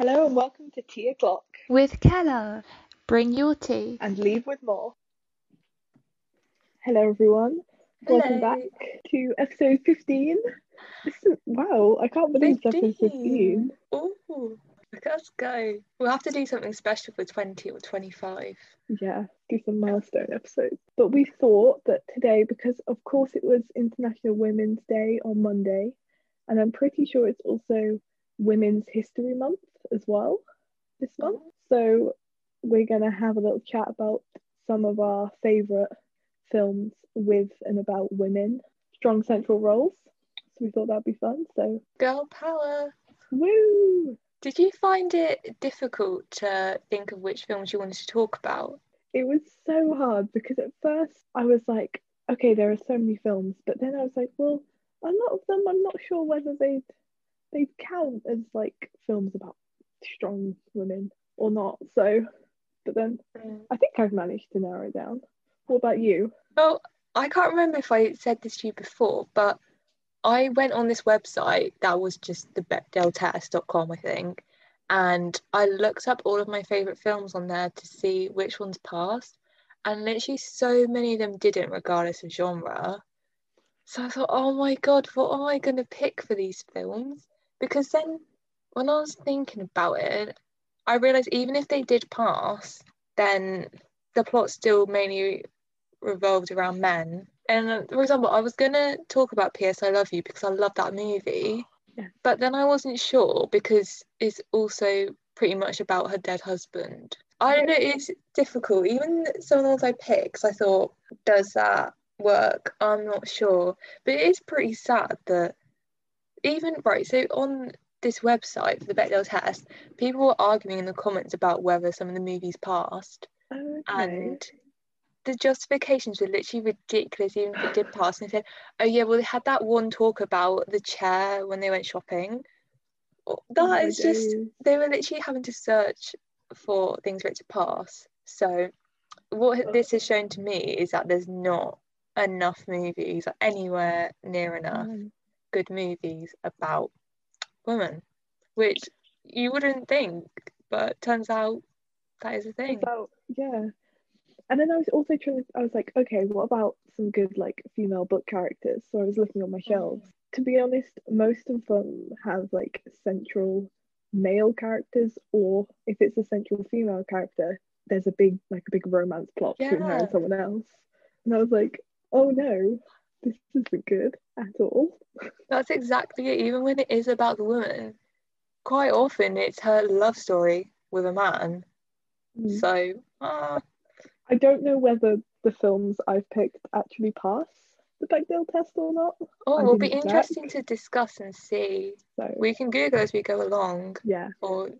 Hello and welcome to Tea O'Clock with Keller. Bring your tea. and leave with more. Hello everyone. Welcome back to episode 15. This is, wow, I can't believe it's episode 15. Ooh, look at us go. We'll have to do something special for 20 or 25. Yeah, do some milestone episodes. But we thought that today, because of course it was International Women's Day on Monday, and I'm pretty sure it's also Women's History Month as well this month. So we're going to have a little chat about some of our favourite films with and about women, strong central roles. So we thought that'd be fun. So, Girl power. woo! Did you find it difficult to think of which films you wanted to talk about? It was so hard because at first I was like, okay, there are so many films, but then I was like, well, a lot of them I'm not sure whether they'd they'd count as like films about strong women or not. So, but then mm. I think I've managed to narrow it down. What about you? Well, I can't remember if I said this to you before, but I went on this website that was just the bechdeltest.com, I think, and I looked up all of my favourite films on there to see which ones passed, and literally so many of them didn't, regardless of genre. So I thought, oh my god, what am I going to pick for these films? Because then when I was thinking about it, I realised even if they did pass, then the plot still mainly revolved around men. And uh, for example, I was gonna talk about P.S. I Love You because I love that movie, Yeah. but then I wasn't sure because it's also pretty much about her dead husband. I don't know, it's difficult. Even some of the ones I picked, I thought, does that work? I'm not sure. But it is pretty sad that even right, so on this website for the Bechdel test, people were arguing in the comments about whether some of the movies passed. Okay. and the justifications were literally ridiculous even if it did pass. And they said oh yeah well they had that one talk about the chair when they went shopping. Oh, Oh is just, they were literally having to search for things for it to pass. So what this has shown to me is that there's not enough movies or anywhere near enough Um, good movies about women which you wouldn't think but turns out that is a thing about yeah. And then I was also trying to, I was like, okay, what about some good like female book characters? So I was looking on my mm. shelves. To be honest, most of them have like central male characters, or if it's a central female character, there's a big like a big romance plot between her and someone else. And I was like, oh no, this isn't good at all. That's exactly it. Even when it is about the woman, quite often it's her love story with a man. Mm. So, uh, I don't know whether the films I've picked actually pass the Bechdel test or not. oh, I it'll be check. interesting to discuss and see. So We can Google as we go along yeah. or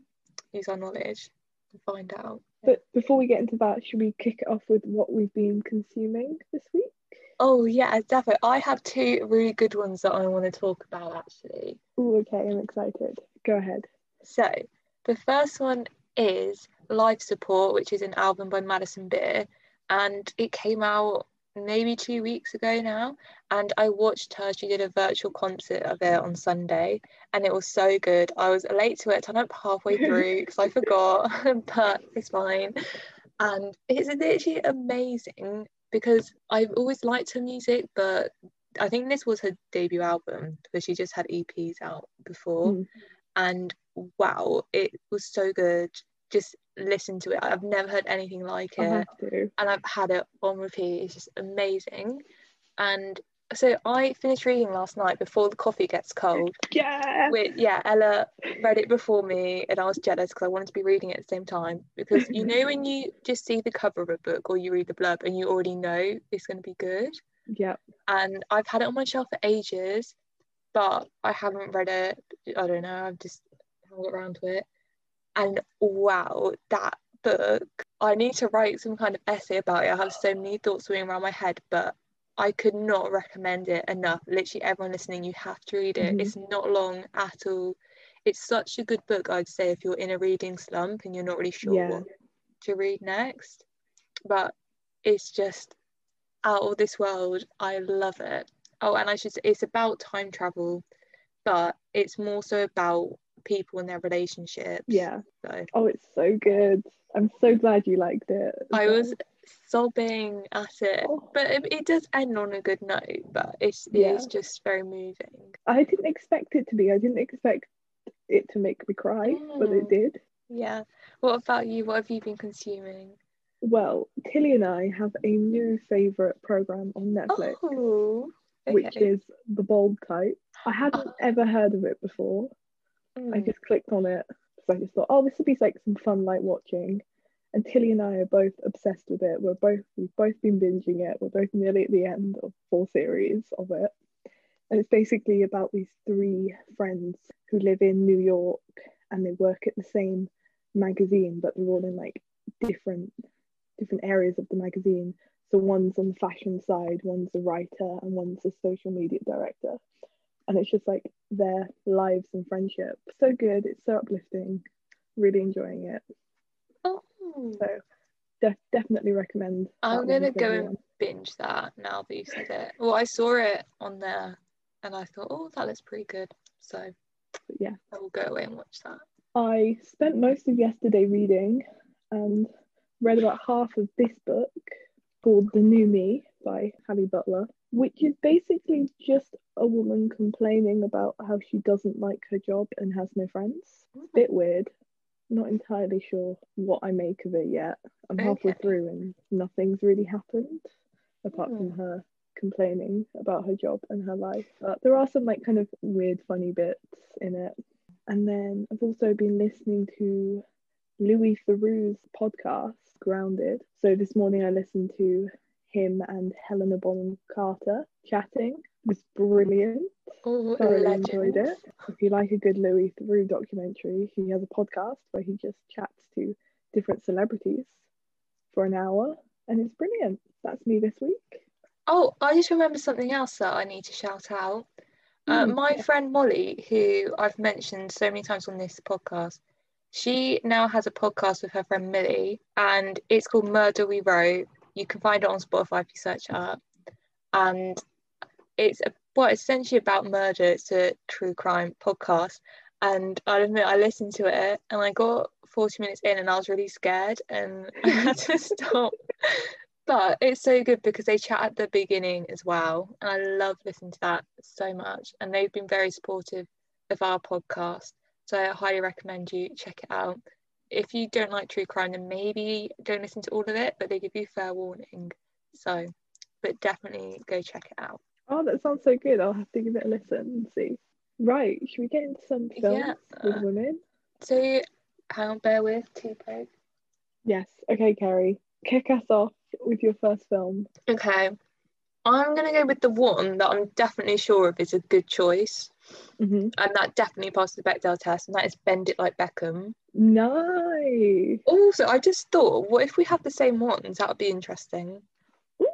use our knowledge and find out. But before we get into that, should we kick it off with what we've been consuming this week? Oh, yeah, definitely. I have two really good ones that I want to talk about actually. Oh, okay, I'm excited. Go ahead. So, the first one is Life Support, which is an album by Madison Beer, and it came out maybe two weeks ago now. And I watched her, she did a virtual concert of it on Sunday, and it was so good. I was late to it, turned up halfway through because I forgot, but it's fine. And it's literally amazing because I've always liked her music, but I think this was her debut album because she just had EPs out before. Mm. and wow it was so good. Just listen to it. I've never heard anything like it. and i've had it on repeat. It's just amazing. And so i finished reading last night before the coffee gets cold Yeah. with yeah ella read it before me and i was jealous because i wanted to be reading it at the same time because you know when you just see the cover of a book or you read the blurb and you already know it's going to be good Yeah. and I've had it on my shelf for ages, but I haven't read it. I don't know, I've just haven't got around to it. And wow, that book, I need to write some kind of essay about it. I have so many thoughts swimming around my head, but I could not recommend it enough. Literally, everyone listening, you have to read it. Mhm. It's not long at all. It's such a good book, I'd say, if you're in a reading slump and you're not really sure Yeah. what to read next. But it's just out of this world. I love it. Oh, and I should say it's about time travel, but it's more so about people and their relationships. Yeah. So Oh, it's so good. I'm so glad you liked it. I well. was sobbing at it, Oh. but it, it does end on a good note. But it's Yeah. it's just very moving. I didn't expect it to be. I didn't expect it to make me cry, but it Mm. did. Yeah. What about you? What have you been consuming? Well, Tilly and I have a new favourite program on Netflix, Oh, which is The Bold Type. I hadn't Oh. ever heard of it before. I Mm. just clicked on it because I just thought, oh, this would be like some fun light watching. And Tilly and I are both obsessed with it. We're both we've both been binging it. We're both nearly at the end of four series of it. And it's basically about these three friends who live in New York and they work at the same magazine, but they're all in like different different areas of the magazine. So one's on the fashion side, one's a writer, and one's a social media director. And it's just like their lives and friendship. So good. It's so uplifting. Really enjoying it. So def- definitely recommend. I'm gonna go and binge that now that you said it. Well, I saw it on there and I thought, oh, that looks pretty good. So But yeah. I will go away and watch that. I spent most of yesterday reading and read about half of this book called The New Me by Halle Butler, which is basically just a woman complaining about how she doesn't like her job and has no friends. It's a Bit mm. weird. Not entirely sure what I make of it yet. I'm halfway through and nothing's really happened apart from Hmm. her complaining about her job and her life. But there are some like kind of weird, funny bits in it. And then I've also been listening to Louis Theroux's podcast, Grounded. So this morning I listened to him and Helena Bonham Carter chatting. Was brilliant. Oh, Thoroughly legend. enjoyed it. If you like a good Louis Theroux documentary, he has a podcast where he just chats to different celebrities for an hour, and it's brilliant. That's me this week. Oh, I just remember something else that I need to shout out. Uh, Mm, my yeah. friend Molly, who I've mentioned so many times on this podcast, she now has a podcast with her friend Millie, and it's called Murder We Wrote. You can find it on Spotify if you search it up. And it's a, well, essentially about murder. It's a true crime podcast. And I'll admit, I listened to it and I got 40 minutes in and I was really scared and I had to stop. But it's so good because they chat at the beginning as well. And I love listening to that so much. And they've been very supportive of our podcast. So I highly recommend you check it out. If you don't like true crime, then maybe don't listen to all of it, but they give you fair warning. So, but definitely go check it out. Oh, that sounds so good. I'll have to give it a listen and see. Right, should we get into some films Yeah. with women? So, hang on, bear with two poke. Yes. Okay, Carrie. Kick us off with your first film. Okay, I'm gonna go with the one that I'm definitely sure of is a good choice, hmm and that definitely passed the Bechdel test, and that is Bend It Like Beckham. Nice. Also, I just thought, what if we have the same ones? That would be interesting.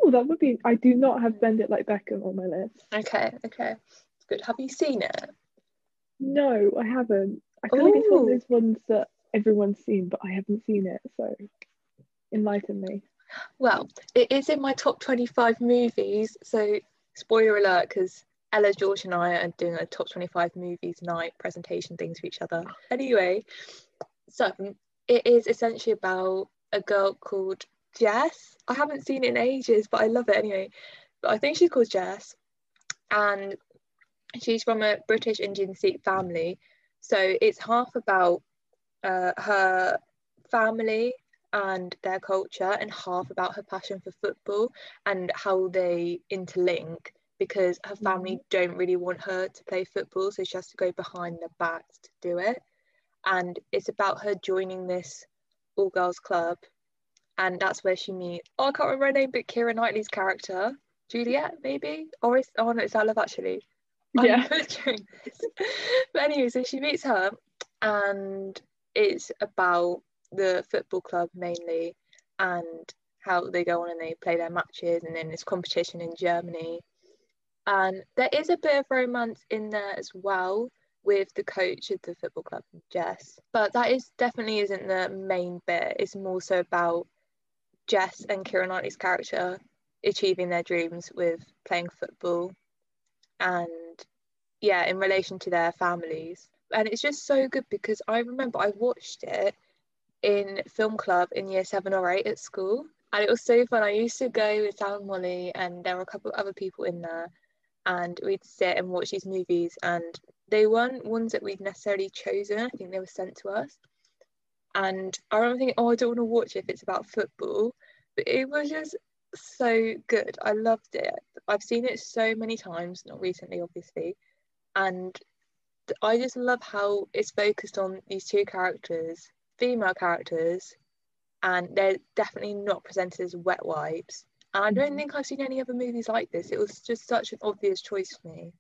Oh, that would be. I do not have Bend It Like Beckham on my list. Okay, okay, it's good. Have you seen it? No, I haven't. I feel like it's one of those ones that everyone's seen, but I haven't seen it. So enlighten me. Well, it is in my top 25 movies. So, spoiler alert, because Ella, George, and I are doing a top 25 movies night presentation things for each other. Anyway, so it is essentially about a girl called Jess. I haven't seen it in ages, but I love it anyway. But I think she's called Jess, and she's from a British Indian Sikh family. So it's half about uh, her family and their culture, and half about her passion for football and how they interlink. Because her family don't really want her to play football, so she has to go behind the backs to do it. And it's about her joining this all girls club, and that's where she meets. Oh, I can't remember her name, but Keira Knightley's character, Juliet, maybe, or is oh no, it's Love actually. Yeah. But anyway, so she meets her, and it's about the football club mainly, and how they go on and they play their matches, and then this competition in Germany. And there is a bit of romance in there as well with the coach of the football club, Jess. But that is definitely isn't the main bit. It's more so about Jess and Keira Knightley's character achieving their dreams with playing football and yeah, in relation to their families. and it's just so good because I remember I watched it in film club in year seven or eight at school, and it was so fun. I used to go with Sam and Molly, and there were a couple of other people in there, and we'd sit and watch these movies, and they weren't ones that we'd necessarily chosen. I think they were sent to us, and I remember thinking, oh, I don't want to watch it if it's about football, but it was just so good. I loved it. I've seen it so many times, not recently, obviously, and I just love how it's focused on these two characters, female characters, and they're definitely not presented as wet wipes. And I don't Mhm. think I've seen any other movies like this. It was just such an obvious choice for me.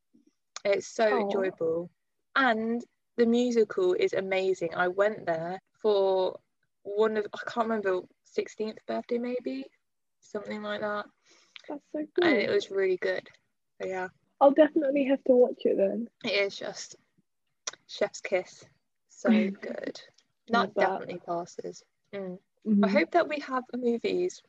It's so Aw. enjoyable. And the musical is amazing. I went there for one of, I can't remember, 16th birthday maybe, something like that. That's so good. And it was really good. So yeah, I'll definitely have to watch it then. it is just chef's kiss. So good. Love That that. definitely passes. Mm. I Mhm. hope that we have movies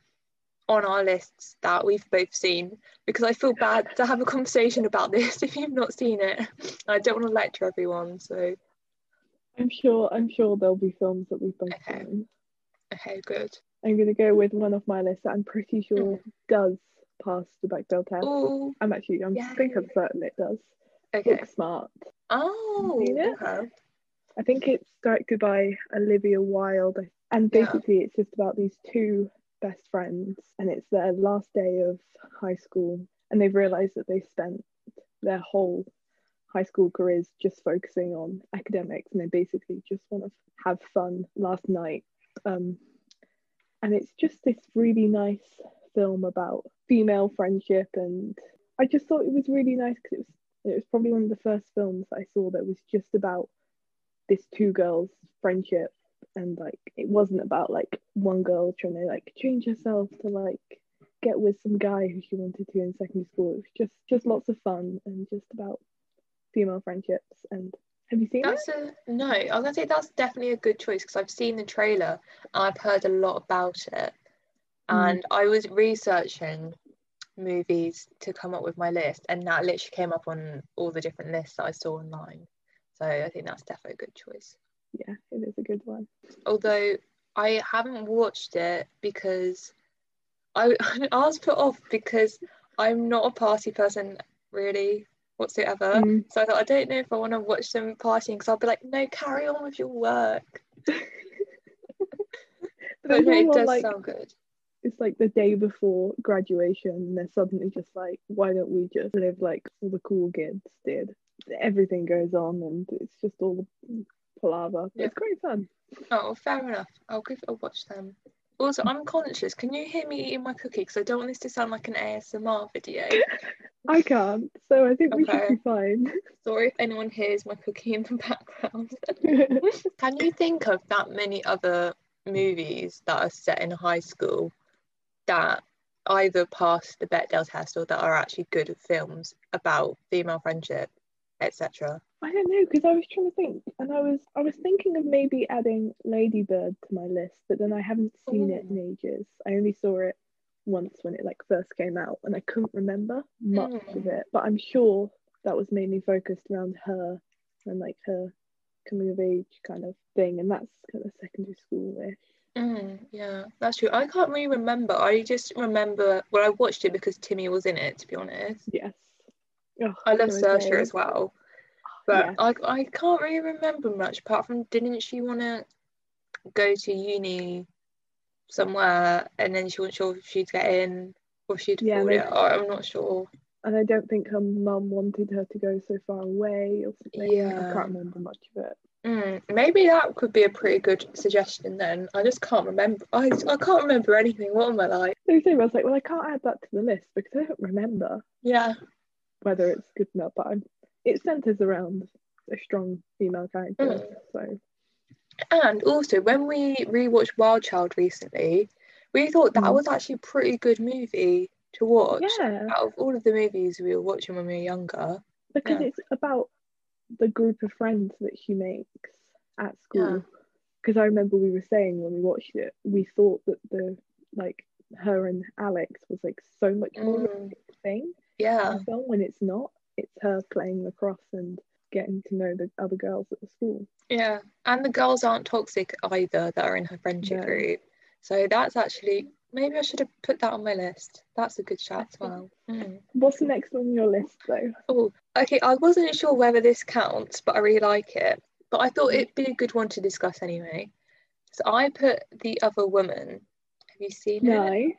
on our lists that we've both seen because I feel bad to have a conversation about this if you've not seen it. I don't want to lecture everyone, so I'm sure. I'm sure there'll be films that we've both Okay. seen. okay, good. I'm gonna go with one of my lists that I'm pretty sure Mm-hmm. does pass the Bechdel test. Oh, I'm actually. I'm Yay. think I'm certain it does. okay. Book Smart. Oh, Seen it? okay. I think it's directed by Olivia Wilde, and Yeah. basically it's just about these two best friends, and it's their last day of high school, and they've realised that they spent their whole high school careers just focusing on academics, and they basically just want to have fun last night. Um, and it's just this really nice film about female friendship, and I just thought it was really nice because it was it was probably one of the first films I saw that was just about this two girls friendship and like it wasn't about like one girl trying to like change herself to like get with some guy who she wanted to in secondary school it was just just lots of fun and just about female friendships and have you seen it a no. I was gonna say that's definitely a good choice because I've seen the trailer and I've heard a lot about it. Mm. And I was researching movies to come up with my list, and that literally came up on all the different lists that I saw online. So I think that's definitely a good choice. yeah it is a good one Although I haven't watched it because I, I was put off because I'm not a party person really whatsoever. Mm. So I thought I don't know if I want to watch them partying because I'll be like, no, carry on with your work. but But no, it does like sound good. it's like the day before graduation and they're suddenly just like why don't we just live like all the cool kids did everything goes on and it's just all the palaver Yeah. it's great fun Oh, fair enough. I'll give it a watch then. Also, I'm conscious. Can you hear me eating my cookie? Because I don't want this to sound like an ASMR video. I can't so I think we should be fine Sorry if anyone hears my cookie in the background. Can you think of that many other movies that are set in high school that either pass the Bechdel test or that are actually good films about female friendship, etc.? I don't know because I was trying to think, and I was I was thinking of maybe adding Ladybird to my list, but then I haven't seen it in ages. I only saw it once when it like first came out, and I couldn't remember much of Mm. it. But I'm sure that was mainly focused around her and like her coming of age kind of thing, and that's kind of secondary school-ish. Mm, yeah, that's true. I can't really remember. I just remember well, I watched it because Timmy was in it. To be honest, Yes. Oh, I love Saoirse as well, but Yes. I I can't really remember much apart from didn't she want to go to uni somewhere and then she wasn't sure if she'd get in or she'd Yeah, afford it. Or I'm not sure. And I don't think her mum wanted her to go so far away or something. Yeah. I can't remember much of it. Mm, maybe that could be a pretty good suggestion then. I just can't remember. I, I can't remember anything. What am I like? I was like, well, I can't add that to the list because I don't remember. Yeah. whether it's good enough, but I'm, it centers around a strong female character. Mm. So And also, when we rewatched Wild Child recently, we thought that Mm. was actually a pretty good movie to watch. yeah, Out of all of the movies we were watching when we were younger. because Yeah. it's about the group of friends that she makes at school. Because I remember we were saying when we watched it, we thought that the like her and Alex was like so much more of Mm, a thing yeah. film when it's not. It's her playing lacrosse and getting to know the other girls at the school. Yeah, and the girls aren't toxic either that are in her friendship No. group. So that's actually maybe I should have put that on my list. That's a good shout as well. Mm. What's the next on your list though? Oh, okay. I wasn't sure whether this counts, but I really like it. But I thought it'd be a good one to discuss anyway. So I put the other woman. Have you seen it? Nice.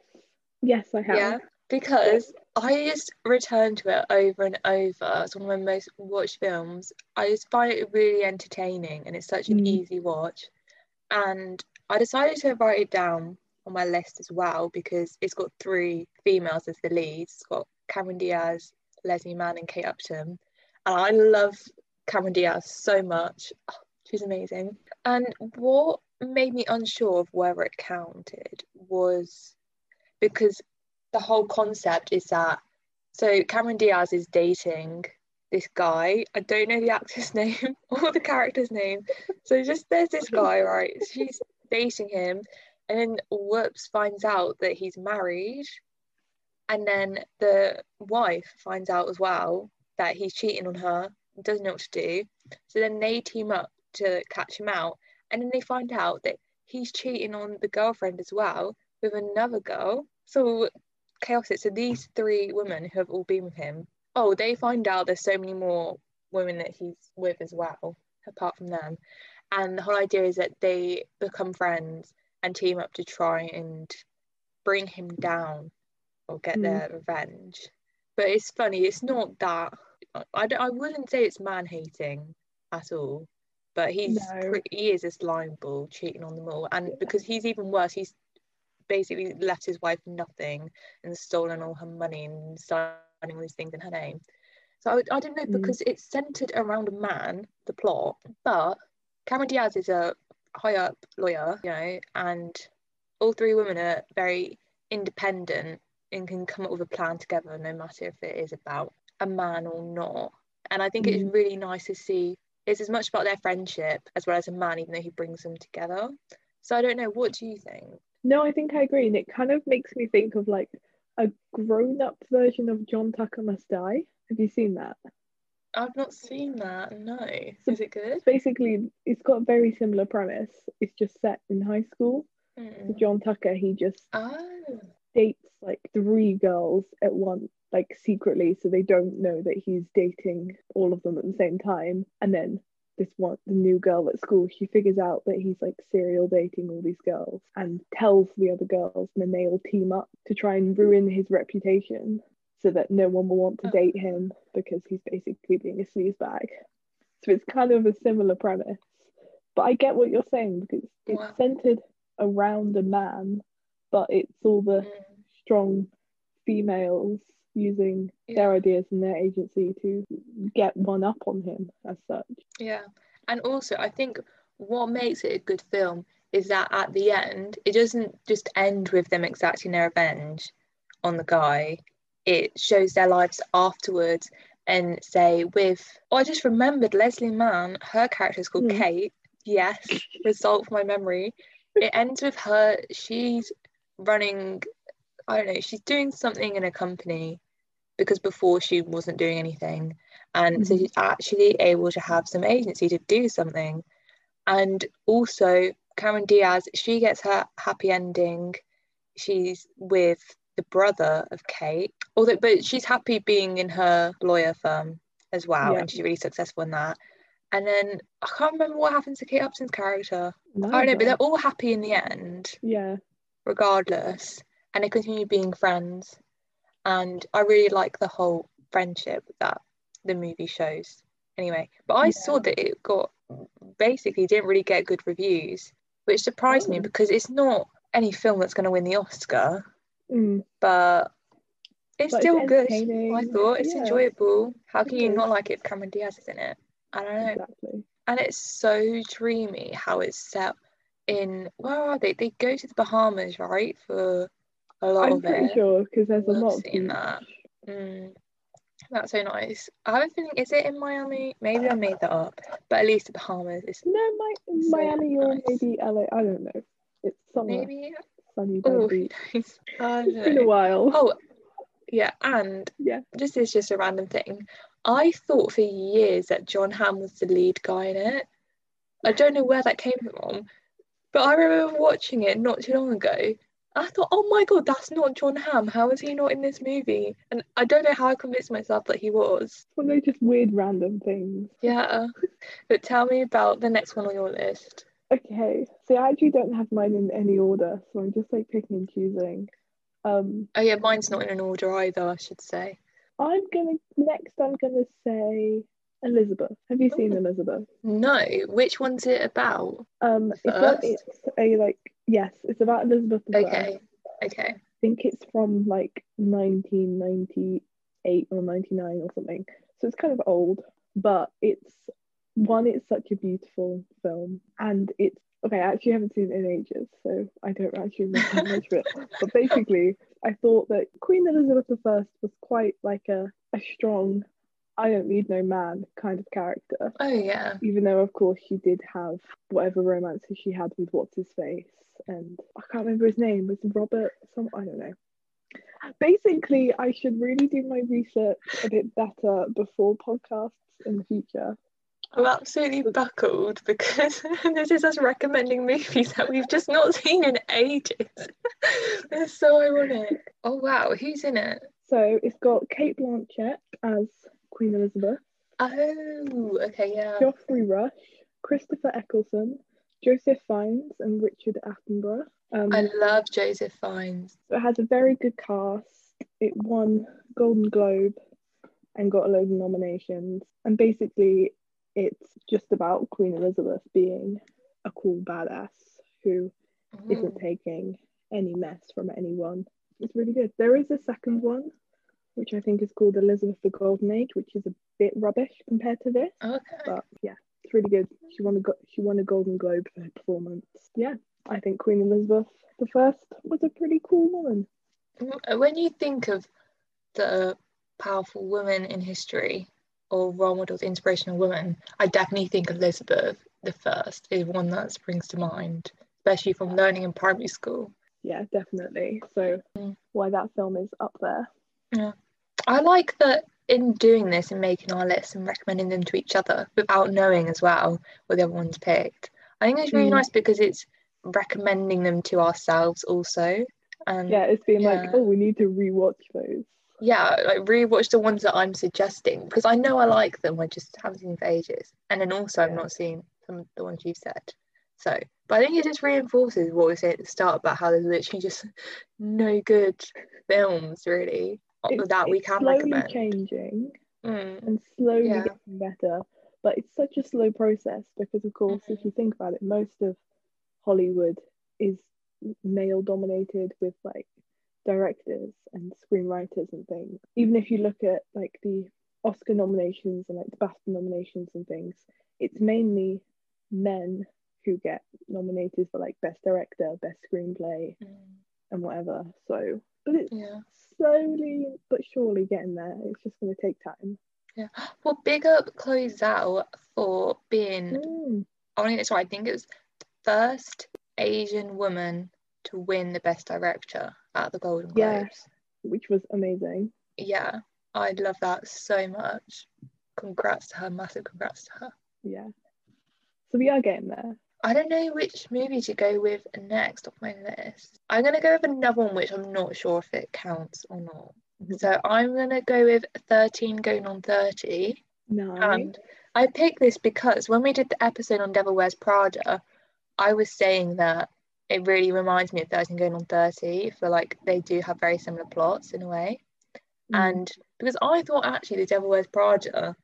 Yes, I have. Yeah, because I just return to it over and over. It's one of my most watched films. I just find it really entertaining and it's such an Mm. easy watch. And I decided to write it down on my list as well because it's got three females as the leads. It's got Cameron Diaz, Leslie Mann, and Kate Upton. And I love Cameron Diaz so much. Oh, she's amazing. And what made me unsure of whether it counted was because the whole concept is that so Cameron Diaz is dating this guy. I don't know the actor's name or the character's name. So just there's this guy, right? She's dating him, and then whoops finds out that he's married, and then the wife finds out as well that he's cheating on her, doesn't know what to do. So then they team up to catch him out, and then they find out that he's cheating on the girlfriend as well with another girl. So chaotic. So these three women who have all been with him, oh, they find out there's so many more women that he's with as well, apart from them. And the whole idea is that they become friends and team up to try and bring him down or get Mm. their revenge. But it's funny, it's not that. I, don't- I wouldn't say it's man hating at all. But he's No. he is a slime ball cheating on them all, and because he's even worse, he's basically left his wife nothing and stolen all her money and signing all these things in her name. So I, I don't know Mm. because it's centered around a man, the plot, but Cameron Diaz is a high up lawyer, you know, and all three women are very independent and can come up with a plan together no matter if it is about a man or not. And I think Mm. it's really nice to see it's as much about their friendship as well as a man, even though he brings them together. So I don't know, what do you think? No, I think I agree. And it kind of makes me think of like a grown up version of John Tucker Must Die. Have you seen that? I've not seen that, no. So- Is it good? Basically, it's got a very similar premise. It's just set in high school. So Mm. John Tucker, he just Oh, dates like three girls at once, like secretly, so they don't know that he's dating all of them at the same time. And then this one, the new girl at school, she figures out that he's like serial dating all these girls and tells the other girls, and then they all team up to try and ruin his reputation so that no one will want to Oh. date him because he's basically being a sleazebag. So it's kind of a similar premise. But I get what you're saying because it's Wow. centered around a man, but it's all the mm, strong females using their ideas and their agency to get one up on him as such. yeah. And also, I think what makes it a good film is that at the end, it doesn't just end with them exacting their revenge on the guy. It shows their lives afterwards and say with oh I just remembered Leslie Mann, her character is called Hmm. Kate. Yes, result of my memory. It ends with her, she's running, I don't know, she's doing something in a company because before she wasn't doing anything. And so Mhm. she's actually able to have some agency to do something. And also, Cameron Diaz, she gets her happy ending. She's with the brother of Kate, although, but she's happy being in her lawyer firm as well, Yeah. and she's really successful in that. And then I can't remember what happens to Kate Upton's character. I don't know, but they're all happy in the end, yeah, regardless, and they continue being friends. And I really like the whole friendship that the movie shows. Anyway, but I saw that it got basically didn't really get good reviews, which surprised me Oh. because it's not any film that's going to win the Oscar, Mm, but it's But it's still good. I thought it's Yeah. enjoyable. How can you not like it if Cameron Diaz is in it? I don't know. exactly. And it's so dreamy how it's set in where are they? They go to the Bahamas, right? For a lot I'm of pretty it. sure because there's a lot of beach. that. Mm, that's so nice. I have a feeling, is it in Miami? Maybe I made that up, but at least the Bahamas is No, my, So Miami or maybe LA. I don't know. It's somewhere maybe. sunny by Oh, the beach. I It's been a while. Oh, yeah, and Yeah. this is just a random thing. I thought for years that Jon Hamm was the lead guy in it. I don't know where that came from, but I remember watching it not too long ago. I thought, oh my god, that's not Jon Hamm. How is he not in this movie? And I don't know how I convinced myself that he was. Well, they're just weird random things. Yeah. but tell me about the next one on your list. Okay, so I actually don't have mine in any order, so I'm just like picking and choosing. Um, Oh yeah, mine's not in an order either, I should say. I'm gonna next. I'm gonna say Elizabeth. Have you seen Elizabeth? No, which one's it about? Um, it's, a, it's a like yes, it's about Elizabeth First. Okay, okay. I think it's from like 1998 or 99 or something. So it's kind of old, but it's one, it's such a beautiful film, and it's okay. I actually haven't seen it in ages, so I don't actually remember much of it. But basically, I thought that Queen Elizabeth I was quite like a, a strong, I don't need no man kind of character Oh yeah. even though of course she did have whatever romances she had with what's his face and I can't remember his name was Robert some I don't know basically I should really do my research a bit better before podcasts in the future I'm absolutely buckled because this is us recommending movies that we've just not seen in ages. it's so ironic. Oh wow, who's in it? so it's got Cate Blanchett as Queen Elizabeth Oh, okay, yeah. Geoffrey Rush Christopher Eccleston Joseph Fiennes and Richard Attenborough um, I love Joseph Fiennes. it has a very good cast. It won Golden Globe and got a load of nominations. And basically, it's just about Queen Elizabeth being a cool badass who not Mm. taking any mess from anyone. It's really good. There is a second one, which I think is called Elizabeth the Golden Age, which is a bit rubbish compared to this. Okay. But yeah, it's really good. She won a go- she won a Golden Globe for her performance. Yeah, I think Queen Elizabeth the First was a pretty cool woman. Mm, When you think of the powerful women in history or role models, inspirational women, I definitely think Elizabeth the First is one that springs to mind, especially from learning in primary school. Yeah, definitely. So Mm. why that film is up there. I like that in doing this and making our lists and recommending them to each other without knowing as well what the other one's picked. I think it's really Mm. nice because it's recommending them to ourselves also. And Yeah, it's being been like, oh, we need to rewatch those. yeah, like rewatch the ones that I'm suggesting because I know I like them. I just haven't seen them for ages. And then also I've not seen some of the ones you've said. So, but I think it just reinforces what we said at the start about how there's literally just no good films really It's, that we can slowly recommend. changing Mm, and slowly Yeah. getting better, but it's such a slow process because, of course, if you think about it, most of Hollywood is male dominated with like directors and screenwriters and things. Even if you look at like the Oscar nominations and like the BAFTA nominations and things, it's mainly men who get nominated for like best director, best screenplay, mm, and whatever. So, but it's yeah. Slowly but surely getting there. It's just going to take time. Yeah. Well, big up Chloe Zhao for being Mm. only that's right. I think it was the first Asian woman to win the best director at the Golden Yeah. Globes. Which was amazing. Yeah, I love that so much. Congrats to her, massive congrats to her. Yeah. So we are getting there. I don't know which movie to go with next off my list. I'm gonna go with another one which I'm not sure if it counts or not. Mhm. So I'm gonna go with 13 going on 30. Nice. And I picked this because when we did the episode on Devil Wears Prada, I was saying that it really reminds me of 13 going on 30. for like they do have very similar plots in a way. Mm. And because I thought actually The Devil Wears Prada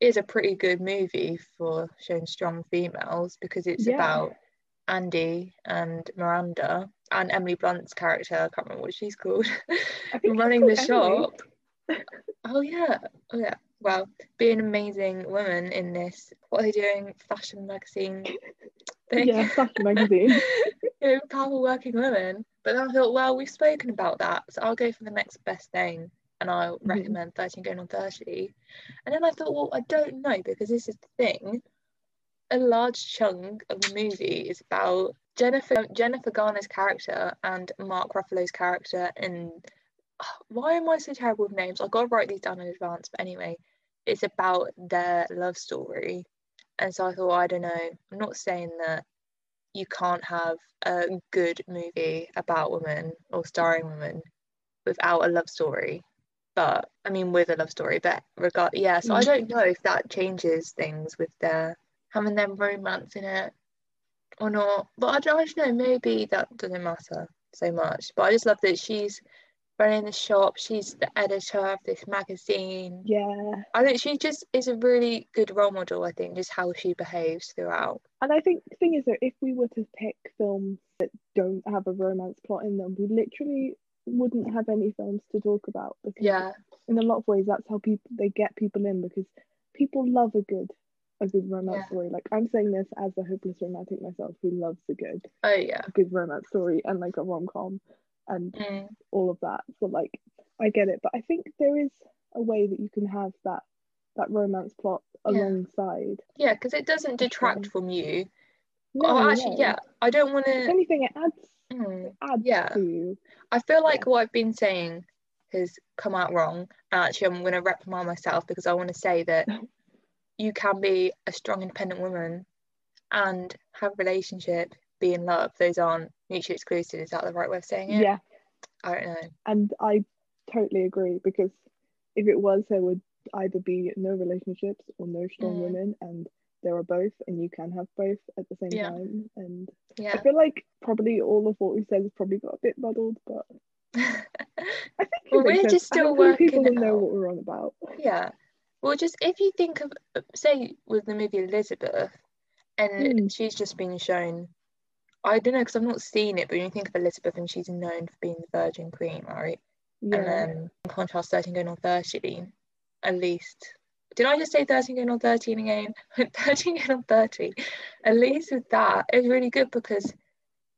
is a pretty good movie for showing strong females because it's Yeah. about Andy and Miranda and Emily Blunt's character, I can't remember what she's called, I think she's running the Emily. shop. Oh yeah, oh yeah. Well, be an amazing woman in this. What are they doing? Fashion magazine thing. Yeah, fashion magazine. you know, powerful working women. But then I thought, well, we've spoken about that, so I'll go for the next best thing, and I'll Mhm. recommend 13 going on 30. And then I thought, well, I don't know because this is the thing. A large chunk of the movie is about Jennifer Jennifer Garner's character and Mark Ruffalo's character. And why am I so terrible with names? I've got to write these down in advance. But anyway, it's about their love story. And so I thought, I don't know, I'm not saying that you can't have a good movie about women or starring women without a love story. But I mean, with a love story, but regard, yeah. So I Mm. don't know if that changes things with their having them romance in it or not. But I don't, I don't know. Maybe that doesn't matter so much. But I just love that she's running the shop. She's the editor of this magazine. Yeah. I think she just is a really good role model. I think just how she behaves throughout. And I think the thing is that if we were to pick films that don't have a romance plot in them, we literally wouldn't have any films to talk about because Yeah, in a lot of ways that's how people they get people in because people love a good a good romance Yeah. story. Like I'm saying this as a hopeless romantic myself who loves a good oh yeah. a good romance story and like a rom com and Mm. all of that. So like I get it, but I think there is a way that you can have that that romance plot Yeah. alongside. Yeah, because it doesn't detract from you. No, oh, actually, no. yeah. I don't want to. anything, it adds Mm. Yeah. to. I feel like what I've been saying has come out wrong. And actually, I'm going to reprimand myself because I want to say that you can be a strong, independent woman and have a relationship, be in love. Those aren't mutually exclusive. Is that the right way of saying it? Yeah, I don't know. and I totally agree because if it was, there would either be no relationships or no strong Mm. women, and there are both, and you can have both at the same Yeah. time. And I feel like probably all of what we said has probably got a bit muddled, but I think Well, we're sense. just still Hopefully people working will know what we're on about. Yeah. Well, just if you think of, say, with the movie Elizabeth, and Hmm. she's just been shown, I don't know, because I've not seen it, but when you think of Elizabeth and she's known for being the Virgin Queen, right? Yeah, And then in contrast, 13 going on 13, at least. Did I just say 13 going on 13 again? 13 going on 30. At least with that, it's really good because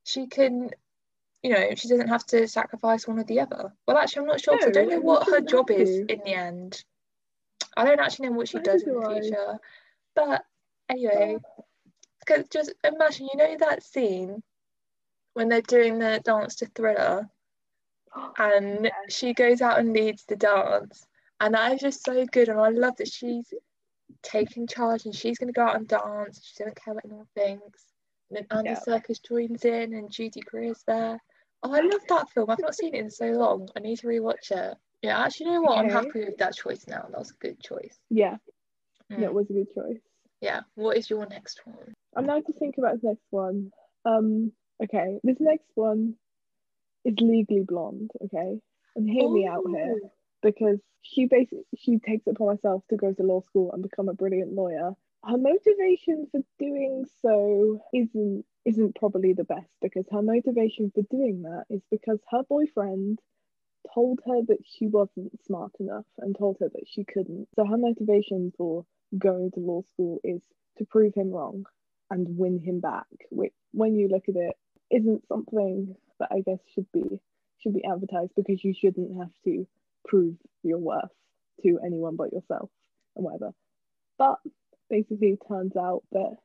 she can, you know, she doesn't have to sacrifice one or the other. Well, actually, I'm not sure 'cause I No, don't know what her job is in the end. I don't actually know what she does in the future. But anyway, because just imagine, you know, that scene when they're doing the dance to Thriller and she goes out and leads the dance and that is just so good and I love that she's taking charge and she's going to go out and dance she doesn't care what anyone thinks and then Andy Yeah. Serkis joins in and Judy Greer's there. Oh I love that film. I've not seen it in so long. I need to rewatch it. Yeah actually you know what? I'm happy with that choice now. That was a good choice. Yeah, Mm. it was a good choice. yeah. What is your next one? I'm now to think about the next one. Um, okay, this next one is Legally Blonde. Okay, and hear me out here. Because she basically she takes it upon herself to go to law school and become a brilliant lawyer. Her motivation for doing so isn't isn't probably the best because her motivation for doing that is because her boyfriend told her that she wasn't smart enough and told her that she couldn't. So her motivation for going to law school is to prove him wrong and win him back, which when you look at it isn't something that I guess should be should be advertised because you shouldn't have to prove your worth to anyone but yourself and whatever. But basically it turns out that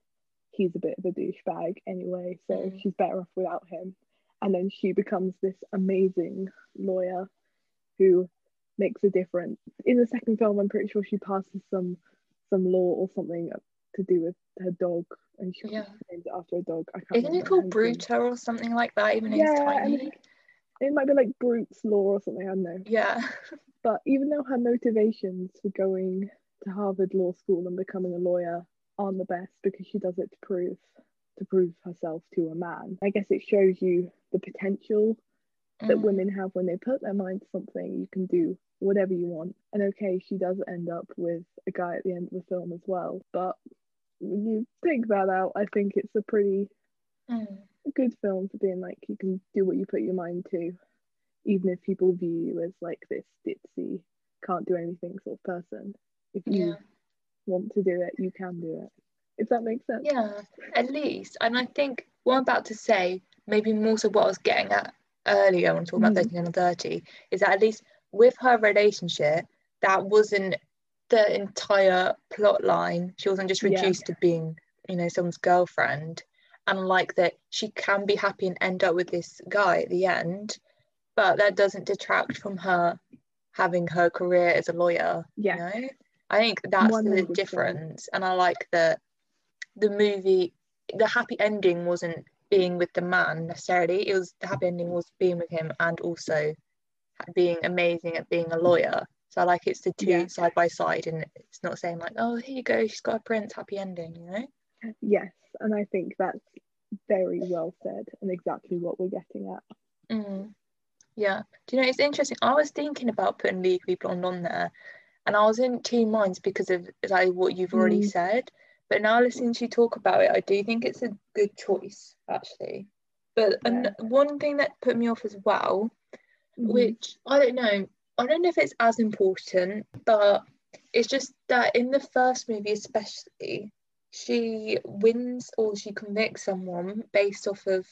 he's a bit of a douchebag anyway, so Mm. she's better off without him. And then she becomes this amazing lawyer who makes a difference. In the second film, I'm pretty sure she passes some some law or something to do with her dog, and she Yeah. names it after a dog. I can't isn't it called. Bruta or something like that even though he's Yeah, tiny It might be like Brute's law or something. I don't know. yeah But even though her motivations for going to Harvard Law School and becoming a lawyer aren't the best because she does it to prove to prove herself to a man. I guess it shows you the potential that Mm. women have when they put their mind to something. You can do whatever you want. And okay, she does end up with a guy at the end of the film as well. But when you take that out, I think it's a pretty Mm. Good film for being like you can do what you put your mind to, even if people view you as like this ditzy, can't do anything sort of person. If you yeah want to do it, you can do it. If that makes sense. Yeah, at least. And I think what I'm about to say, maybe more so what I was getting at earlier when talking about Mhm. 13 and 30, is that at least with her relationship, that wasn't the entire plot line. She wasn't just Yeah. reduced to being, you know, someone's girlfriend. And like that, she can be happy and end up with this guy at the end, but that doesn't detract from her having her career as a lawyer, Yeah. you know? I think that's the 100%. difference, and I like that the movie, the happy ending wasn't being with the man necessarily. It was the happy ending was being with him and also being amazing at being a lawyer. So I like it's the two Yeah. side by side, and it's not saying like, oh, here you go, she's got a prince, happy ending, you know? Yes, and I think that's very well said and exactly what we're getting at. Mm. Yeah. Do you know, it's interesting. I was thinking about putting Legally Blonde on there, and I was in two minds because of like what you've already Mm. said. But now listening to you talk about it, I do think it's a good choice, actually. But an- one thing that put me off as well, Mhm. which I don't know, I don't know if it's as important, but it's just that in the first movie, especially, she wins or she convicts someone based off of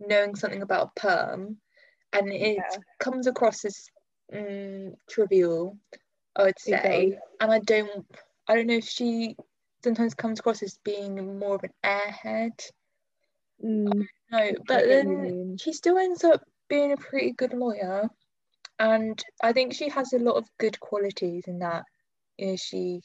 knowing something about a perm, and it Yeah. comes across as mm, trivial, I would say. And I don't, I don't know if she sometimes comes across as being more of an airhead. Mm, No, but get what you then she still ends up being a pretty good lawyer, and I think she has a lot of good qualities in that. You know, she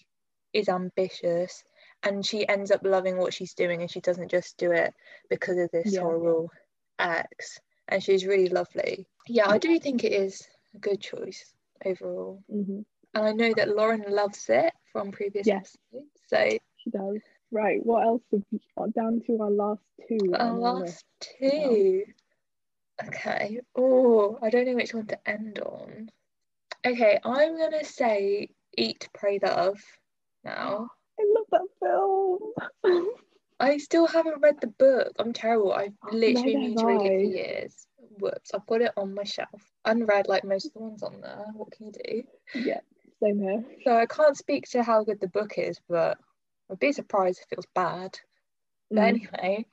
is ambitious, and she ends up loving what she's doing, and she doesn't just do it because of this Yeah. horrible ex. And she's really lovely. Yeah, I do think it is a good choice overall, mhm. and I know that Lauren loves it from previous Yes. episodes. So She does. Right, what else have we got down to our last two? our list last two. Okay. Oh, I don't know which one to end on. Okay, I'm gonna say Eat, Pray, Love now. I film. I still haven't read the book. I'm terrible. I've literally meaning to read it for years. Whoops, I've got it on my shelf. Unread like most of the ones on there. What can you do? yeah, same here. So I can't speak to how good the book is, but I'd be surprised if it was bad. But Mm, anyway,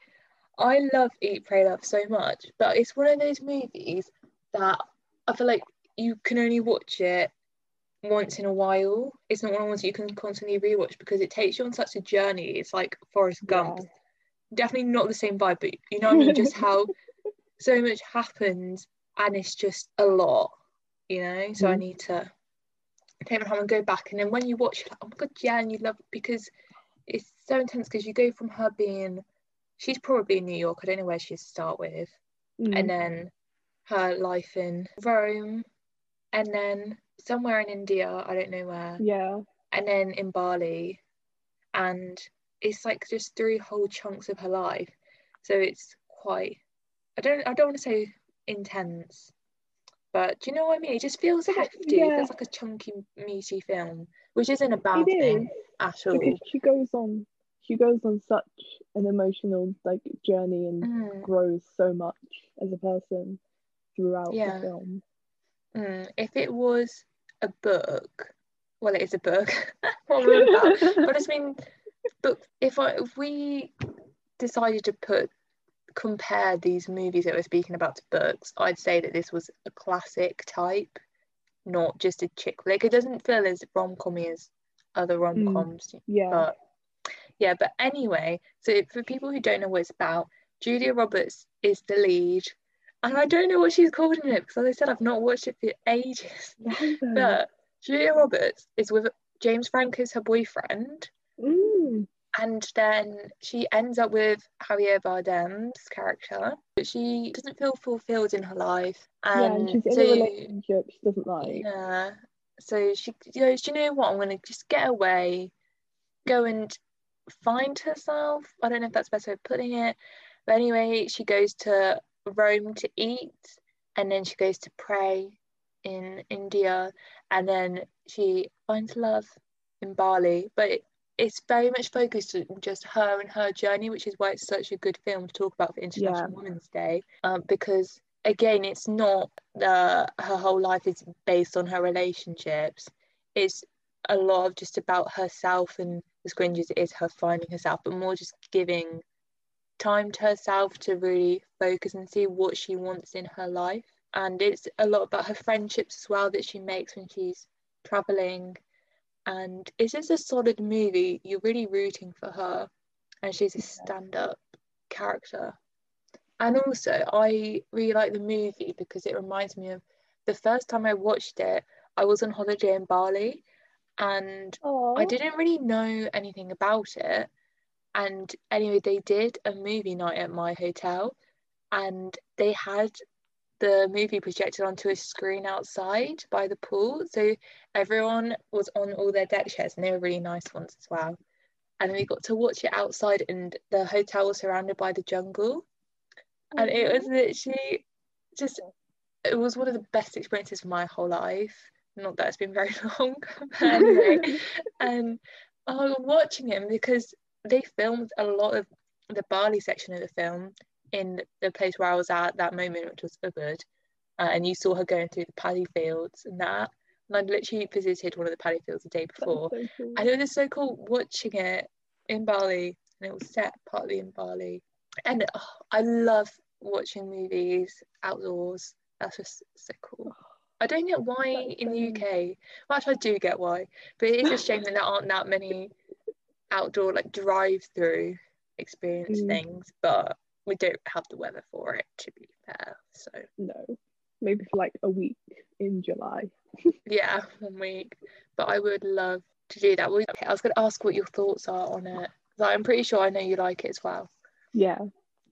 I love Eat, Pray, Love so much, but it's one of those movies that I feel like you can only watch it once in a while. It's not one of the ones you can constantly rewatch because it takes you on such a journey. It's like Forrest Gump. yeah. Definitely not the same vibe, but you know I mean? Just how so much happens and it's just a lot, you know? So I Mhm. need to take my time and go back. And then when you watch like, oh my god, yeah, and you love it because it's so intense because you go from her being she's probably in New York, I don't know where she's to start with, Mm, and then her life in Rome, and then somewhere in India, I don't know where, yeah, and then in Bali, and it's like just three whole chunks of her life. So it's quite I don't I don't want to say intense, but do you know what I mean? It just feels hefty. yeah. Like a chunky, meaty film, which isn't a bad it thing at all. because she goes on, she goes on such an emotional like journey and Mm, grows so much as a person throughout Yeah. the film. mm. If it was a book, well, it is a book. what was that? but I mean, but if I if we decided to put compare these movies that we're speaking about to books, I'd say that this was a classic type, not just a chick flick. It doesn't feel as rom commy as other hmm. rom coms, yeah, but yeah. But anyway, so for people who don't know what it's about, Julia Roberts is the lead, and I don't know what she's called in it because, as I said, I've not watched it for ages. But Julia Roberts is with James Franco's her boyfriend, Mm, and then she ends up with Javier Bardem's character, but she doesn't feel fulfilled in her life, yeah, and and she's in a relationship she doesn't like. yeah, so she goes, "Do you know what? I'm gonna just get away, go and find herself. I don't know if that's the best way of putting it, but anyway, she goes to Rome to eat, and then she goes to pray in India, and then she finds love in Bali. But it, it's very much focused on just her and her journey, which is why it's such a good film to talk about for International Yeah. Women's Day, um, because again, it's not the her whole life is based on her relationships. It's a lot of just about herself and as cringe as it is her finding herself, but more just giving time to herself to really focus and see what she wants in her life. And it's a lot about her friendships as well that she makes when she's traveling. And it's just a solid movie. You're really rooting for her, and she's a stand up character. And also, I really like the movie because it reminds me of the first time I watched it. I was on holiday in Bali, and Oh, I didn't really know anything about it. And anyway, they did a movie night at my hotel, and they had the movie projected onto a screen outside by the pool. So everyone was on all their deck chairs, and they were really nice ones as well. And we got to watch it outside, and the hotel was surrounded by the jungle. And it was literally just, it was one of the best experiences of my whole life. Not that it's been very long, but anyway. and um, I was watching him because they filmed a lot of the Bali section of the film in the place where I was at that moment, which was Ubud. Uh, and you saw her going through the paddy fields and that. And I'd literally visited one of the paddy fields the day before. so cool. And it was so cool watching it in Bali. And it was set partly in Bali. And oh, I love watching movies outdoors. That's just so cool. I don't get why That's in the UK. Well, actually, I do get why, but it is a shame that there aren't that many outdoor like drive-through experience Mm. things. But we don't have the weather for it, to be fair. So No, maybe for like a week in July. yeah, one week. But I would love to do that. Well, okay, I was going to ask what your thoughts are on it. 'cause I'm pretty sure I know you like it as well. Yeah,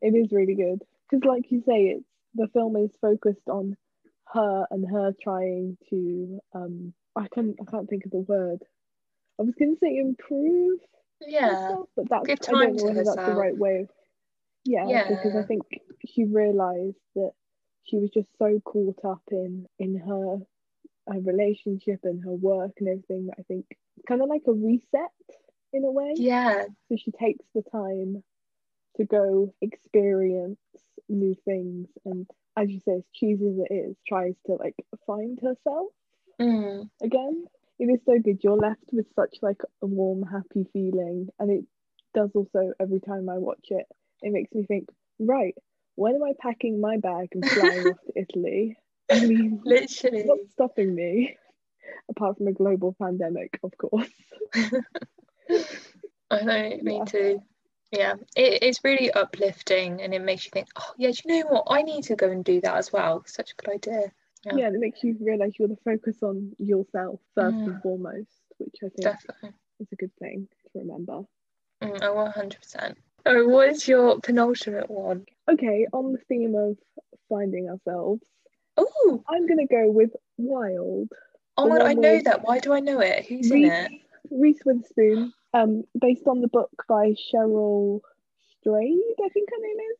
it is really good because, like you say, it's the film is focused on her and her trying to um I can I can't think of the word. I was gonna say improve Yeah, herself, but that's Give I don't know to whether that's the right way of yeah, because I think she realised that she was just so caught up in in her her relationship and her work and everything that I think kind of like a reset in a way. yeah, So she takes the time to go experience new things and as you say, as cheesy as it is, tries to like find herself mm, again. It is so good. You're left with such like a warm, happy feeling. And it does also every time I watch it, it makes me think, right, when am I packing my bag and flying off to Italy? I mean literally. what's stopping me? Apart from a global pandemic, of course. I know, me Yeah. too. Yeah, it, it's really uplifting and it makes you think, oh, yeah, do you know what? I need to go and do that as well. Such a good idea. Yeah. Yeah, and it makes you realise you're the focus on yourself first Mm. and foremost, which I think Definitely. is a good thing to remember. Mm, oh, 100%. Oh, what is your penultimate one? Okay, on the theme of finding ourselves, Oh, I'm gonna go with Wild. oh my God, I know that. Why do I know it? Who's in it? Reese Witherspoon, um, based on the book by Cheryl Strayed, I think her name is.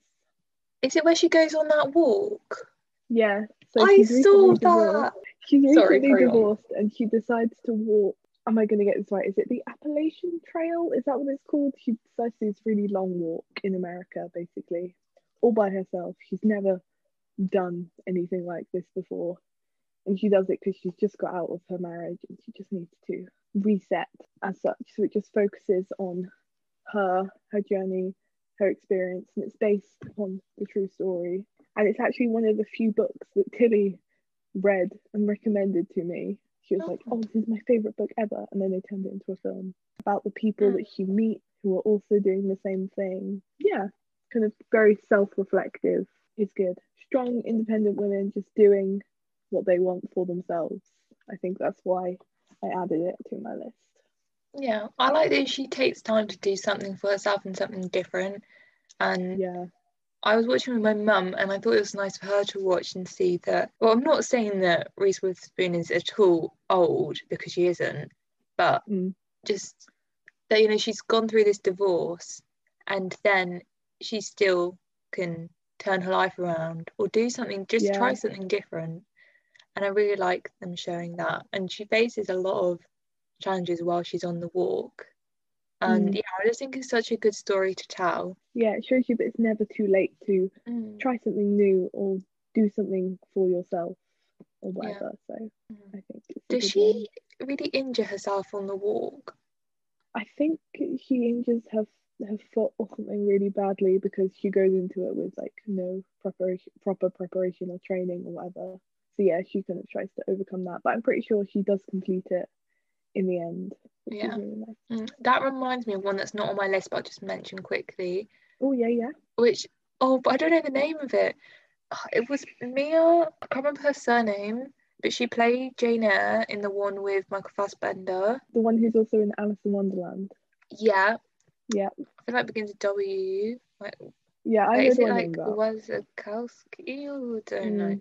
Is it where she goes on that walk? Yeah, so I saw divorced. that. She's Sorry, recently carry on. divorced and she decides to walk. Am I going to get this right? Is it the Appalachian Trail? Is that what it's called? She decides to do this really long walk in America, basically, all by herself. She's never done anything like this before. And she does it because she's just got out of her marriage and she just needs to reset as such. So it just focuses on her, her journey, her experience, and it's based on the true story. And it's actually one of the few books that Tilly read and recommended to me. She was like, Oh. "Oh, this is my favorite book ever," and then they turned it into a film about the people Mm. that she meet who are also doing the same thing. Yeah, kind of very self-reflective. Is good. Strong, independent women just doing what they want for themselves. I think that's why I added it to my list. Yeah, I like that she takes time to do something for herself and something different. And Yeah, I was watching with my mum, and I thought it was nice for her to watch and see that. Well, I'm not saying that Reese Witherspoon is at all old because she isn't, but Mm. just that you know she's gone through this divorce, and then she still can turn her life around or do something, just Yeah. try something different. And I really like them showing that. And she faces a lot of challenges while she's on the walk. And Mm. yeah, I just think it's such a good story to tell. yeah. It shows you that it's never too late to try something new or do something for yourself or whatever. So Mm. I think it's Does she one. really injure herself on the walk? I think she injures her her foot or something really badly because she goes into it with like no preparation, proper preparation or training or whatever. So yeah, she kind of tries to overcome that, but I'm pretty sure she does complete it in the end. Yeah. really nice. Mm, That reminds me of one that's not on my list, but I'll just mention quickly, Oh yeah, yeah. which, oh, but I don't know the name of it. Oh, It was Mia, I can't remember her surname, but she played Jane Eyre in the one with Michael Fassbender. The one who's also in Alice in Wonderland. Yeah. Yeah. I feel like it begins with W. Like, Yeah, I like, know is it like. Wazakowski? I don't know. Mm.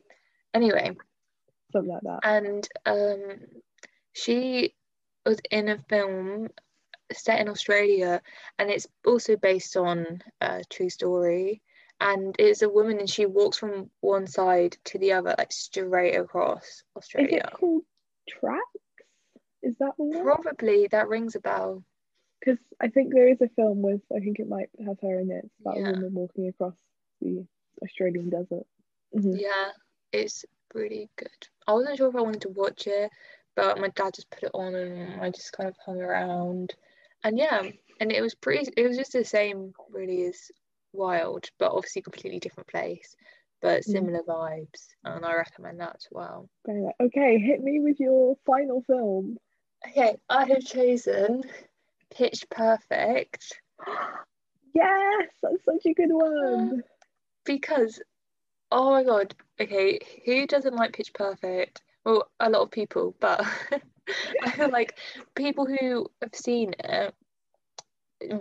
Anyway, Something like that. and um, she was in a film set in Australia, and it's also based on a true story. And it's a woman, and she walks from one side to the other, like straight across Australia. Is it called Tracks? Is that one? Probably that rings a bell. Because I think there is a film with, I think it might have her in it. It's about Yeah. a woman walking across the Australian desert. Mhm. Yeah, it's really good. I wasn't sure if I wanted to watch it, but my dad just put it on and I just kind of hung around. And yeah, and it was pretty, it was just the same really as Wild, but obviously completely different place, but Mm. similar vibes. And I recommend that as well. Okay, hit me with your final film. Okay, I have chosen Pitch Perfect Yes, that's such a good one. because, oh my god, okay, who doesn't like Pitch Perfect? Well, a lot of people, but I feel like people who have seen it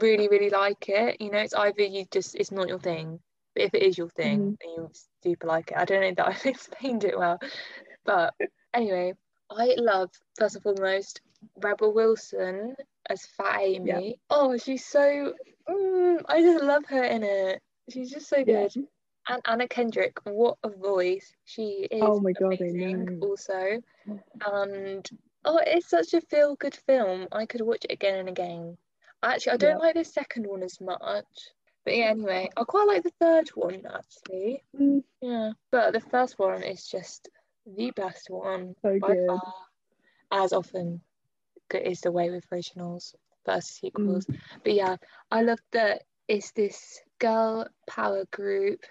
really, really like it. You know, it's either you just, it's not your thing, but if it is your thing, Mhm. then you super like it. I don't know that I've explained it well, but anyway, I love, first and foremost, Rebel Wilson as Fat Amy. Oh, she's so, mm, I just love her in it. She's just so Yeah. good. And Anna Kendrick, what a voice. She is Oh my God, amazing also. And oh, it's such a feel good film. I could watch it again and again. Actually, I don't Yeah. like the second one as much. But yeah, anyway, I quite like the third one actually. Mm, Yeah. But the first one is just the best one so by good. far. As often is the way with originals versus sequels. But yeah, I love that it's this girl power group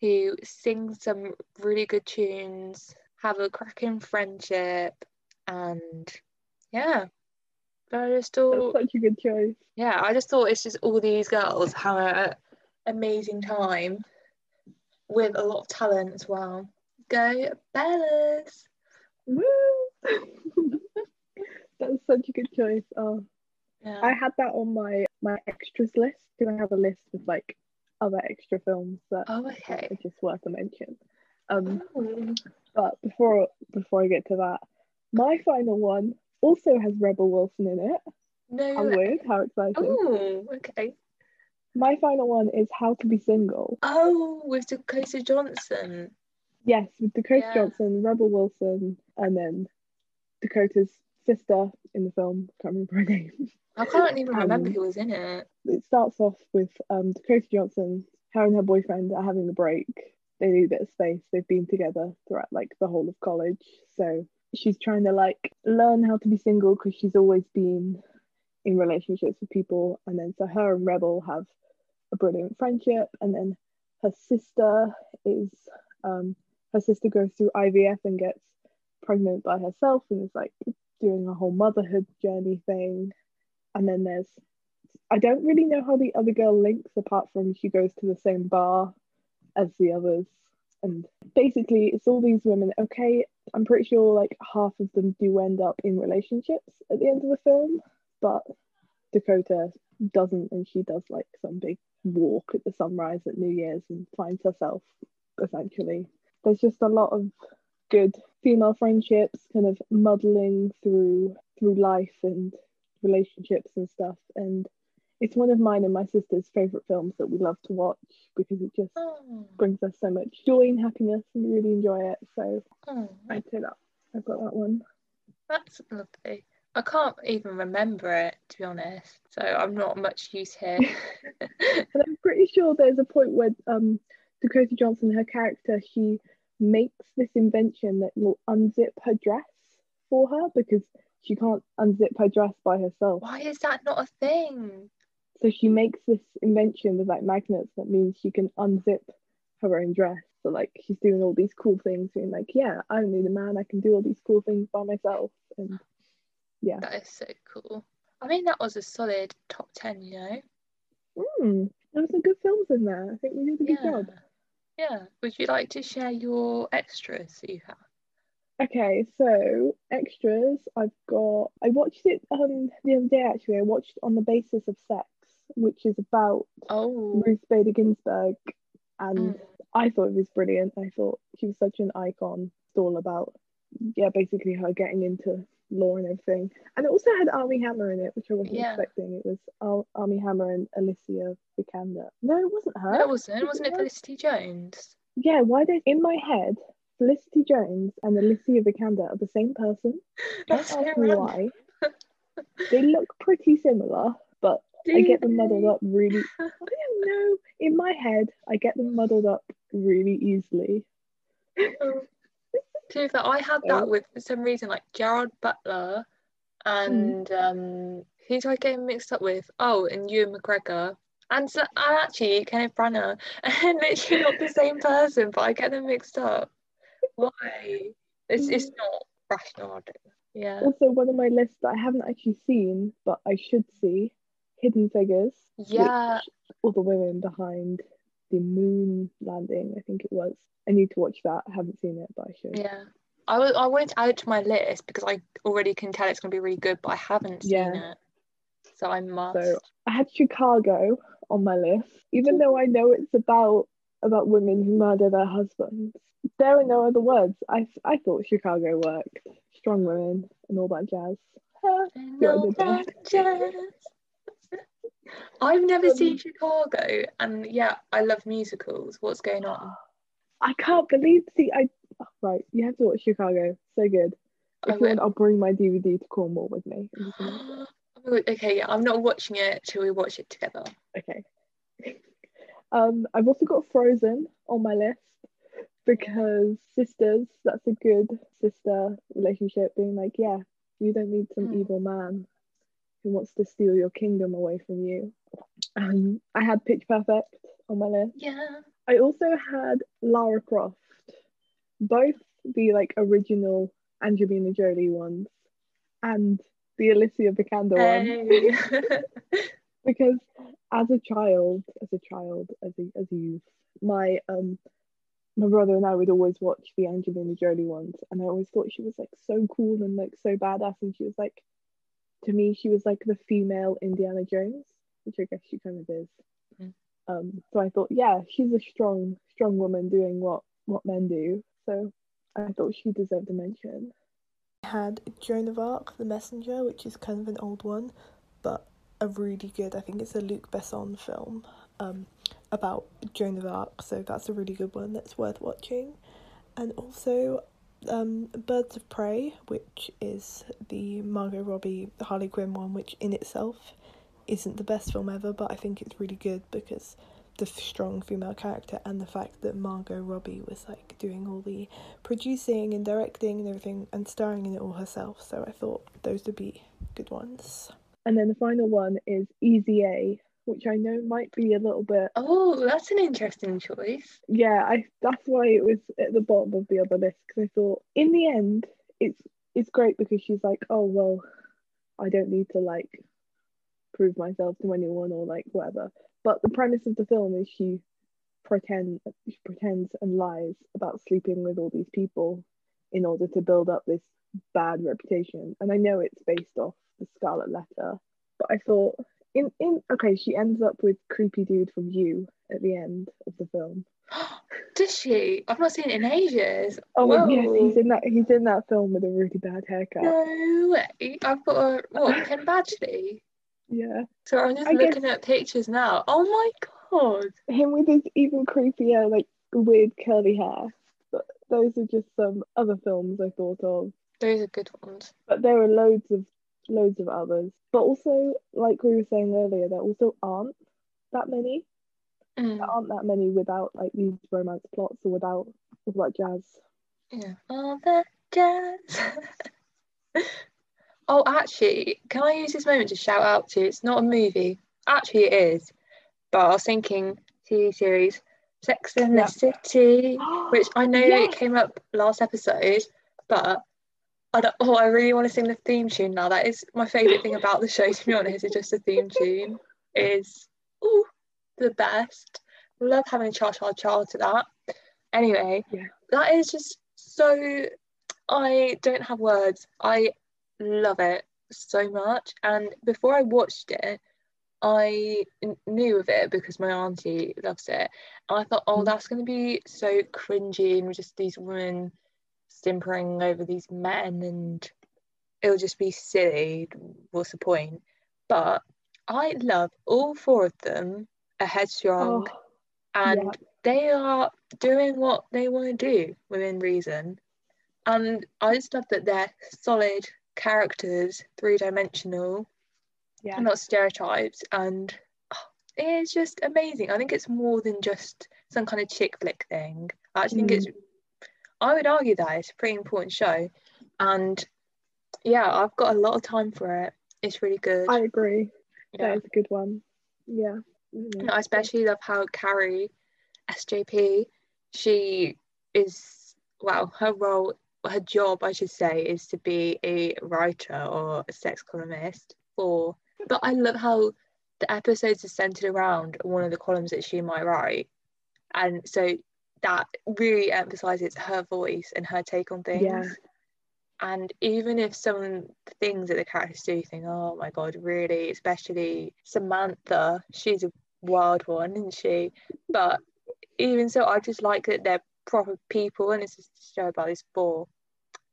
who sing some really good tunes, have a cracking friendship, and yeah. I just That's such a good choice. yeah, I just thought it's just all these girls have an amazing time with a lot of talent as well. Go Bellas! Woo! That's such a good choice. Oh, Yeah. I had that on my my extras list because I have a list with like other extra films that Oh, are just worth a mention. Um, Ooh. but before before I get to that, my final one also has Rebel Wilson in it. No. How weird! How exciting! Oh, okay. My final one is How to Be Single. Oh, with Dakota Johnson. Yes, with Dakota Yeah. Johnson, Rebel Wilson, and then Dakota's sister in the film. Can't remember her name. I can't even remember Um, who was in it. It starts off with um, Dakota Johnson, her and her boyfriend are having a break. They need a bit of space. They've been together throughout like the whole of college. So she's trying to like learn how to be single because she's always been in relationships with people. And then so her and Rebel have a brilliant friendship. And then her sister is um, her sister goes through IVF and gets pregnant by herself and is like doing a whole motherhood journey thing. And then there's I don't really know how the other girl links apart from she goes to the same bar as the others. And basically, it's all these women. Okay, I'm pretty sure like half of them do end up in relationships at the end of the film, but Dakota doesn't, and she does like some big walk at the sunrise at New Year's and finds herself essentially. There's just a lot of good female friendships kind of muddling through through life and relationships and stuff and it's one of mine and my sister's favorite films that we love to watch because it just Oh, brings us so much joy and happiness and we really enjoy it so oh, i'd say that i've got that one that's lovely. I can't even remember it to be honest, so I'm not much use here. and i'm pretty sure there's a point where um dakota johnson her character she makes this invention that will unzip her dress for her because she can't unzip her dress by herself Why is that not a thing? So she makes this invention with like magnets that means she can unzip her own dress. So like she's doing all these cool things, being like, yeah, I don't need a man, I can do all these cool things by myself. And yeah. That is so cool. I mean, that was a solid top 10, you know? Mm, there were some good films in there. I think we did a good Yeah. job. Yeah. Would you like to share your extras that you have? Okay, so extras. I've got. I watched it um the other day. Actually, I watched on the basis of sex, which is about Oh, Ruth Bader Ginsburg, and Mm. I thought it was brilliant. I thought she was such an icon. It's all about, yeah, basically her getting into law and everything. And it also had Armie Hammer in it, which I wasn't Yeah. expecting. It was Ar- Armie Hammer and Alicia Vikander. No, it wasn't her. no, it wasn't. Wasn't it? Felicity Jones? Yeah, why did in my head Felicity Jones and Alicia Vikander are the same person? Don't That's so ask me why. they look pretty similar, I get them muddled up really. I don't know. In my head, I get them muddled up really easily. To be fair, I had Oh. that with for some reason like Gerard Butler and um who do I get mixed up with? Oh, and Ewan McGregor. And so and actually Kenneth Branagh. And literally not the same person, but I get them mixed up. Why? It's it's not rational, Yeah. Also, one of my lists that I haven't actually seen, but I should see, Hidden Figures. Yeah. all the women behind the moon landing, I think it was. I need to watch that. I haven't seen it, but I should. Yeah. I wa- I wanted to add it to my list because I already can tell it's gonna be really good, but I haven't seen Yeah. it. So I must. So I had Chicago on my list, even though I know it's about about women who murder their husbands. There are no other words. I I thought Chicago worked. Strong women and all that jazz. Ah, And all that jazz. I've never Um, seen Chicago, and yeah, I love musicals. What's going on? I can't believe. See, I oh, right. You have to watch Chicago. So good. I If you will. want, I'll bring my DVD to Cornwall with me. and you can watch it. Oh my God, okay, yeah, I'm not watching it till we watch it together. Okay. um, I've also got Frozen on my list because sisters, that's a good sister relationship, being like, yeah, you don't need some Mm. evil man who wants to steal your kingdom away from you. Um, I had Pitch Perfect on my list. Yeah. I also had Lara Croft, both the like original Angelina Jolie ones and the Alicia Vikander one Hey. because as a child, as a child, as a as a youth, my um my brother and I would always watch the Angelina Jolie ones, and I always thought she was like so cool and like so badass, and she was like, to me, she was like the female Indiana Jones, which I guess she kind of is. Mm. Um, so I thought, yeah, she's a strong, strong woman doing what what men do. So I thought she deserved a mention. had Joan of Arc, The Messenger, which is kind of an old one, but a really good. I think it's a Luc Besson film um, about Joan of Arc, so that's a really good one that's worth watching. And also um, Birds of Prey, which is the Margot Robbie Harley Quinn one, which in itself isn't the best film ever, but I think it's really good because the strong female character and the fact that Margot Robbie was like doing all the producing and directing and everything and starring in it all herself. So I thought those would be good ones. And then the final one is Easy A, which I know might be a little bit oh, that's an interesting choice. yeah, I that's why it was at the bottom of the other list because I thought in the end it's it's great because she's like, oh well, I don't need to like prove myself to anyone or like whatever. But the premise of the film is she pretend she pretends and lies about sleeping with all these people in order to build up this bad reputation. And I know it's based off the Scarlet Letter, but I thought in in okay, she ends up with creepy dude from You at the end of the film. Does she? I've not seen it in ages. Oh Whoa. yes, he's in that. He's in that film with a really bad haircut. No way. I've got a what? Penn Badgley. Yeah, So I'm just I guess- looking at pictures now. Oh my god. him with his even creepier, like weird curly hair. But those are just some other films I thought of. Those are good ones. But there are loads of loads of others. But also, like we were saying earlier, there also aren't that many. Mm, There aren't that many without like these romance plots or without that jazz. yeah. All that jazz. oh, actually, can I use this moment to shout out to? It's not a movie. Actually, it is. But I was thinking TV series Sex and Yeah. the City, which I know Yes. it came up last episode, but I don't, oh, I really want to sing the theme tune now. That is my favourite thing about the show, to be honest, is just the theme tune is ooh, the best. Love having a cha cha cha to that. Anyway, Yeah. that is just so I don't have words. I love it so much. And before I watched it, I knew of it because my auntie loves it. And I thought, oh, Mm. that's going to be so cringy and just these women simpering over these men and it'll just be silly. What's the point? But I love all four of them are headstrong Oh, and yeah. they are doing what they want to do within reason. And I just love that they're solid characters, three dimensional, yeah. not stereotypes, and oh, it's just amazing. I think it's more than just some kind of chick flick thing. I actually think Mm. it's, I would argue that it's a pretty important show. And yeah, I've got a lot of time for it. It's really good. I agree. yeah. That is a good one. Yeah. Mm. And I especially love how Carrie, SJP, she is, well, her role, her job, I should say, is to be a writer or a sex columnist for. But I love how the episodes are centered around one of the columns that she might write. And so that really emphasizes her voice and her take on things. Yeah. And even if some of the things that the characters do, you think, oh my god, really, especially Samantha, she's a wild one, isn't she? But even so, I just like that they're proper people, and it's just a show about these four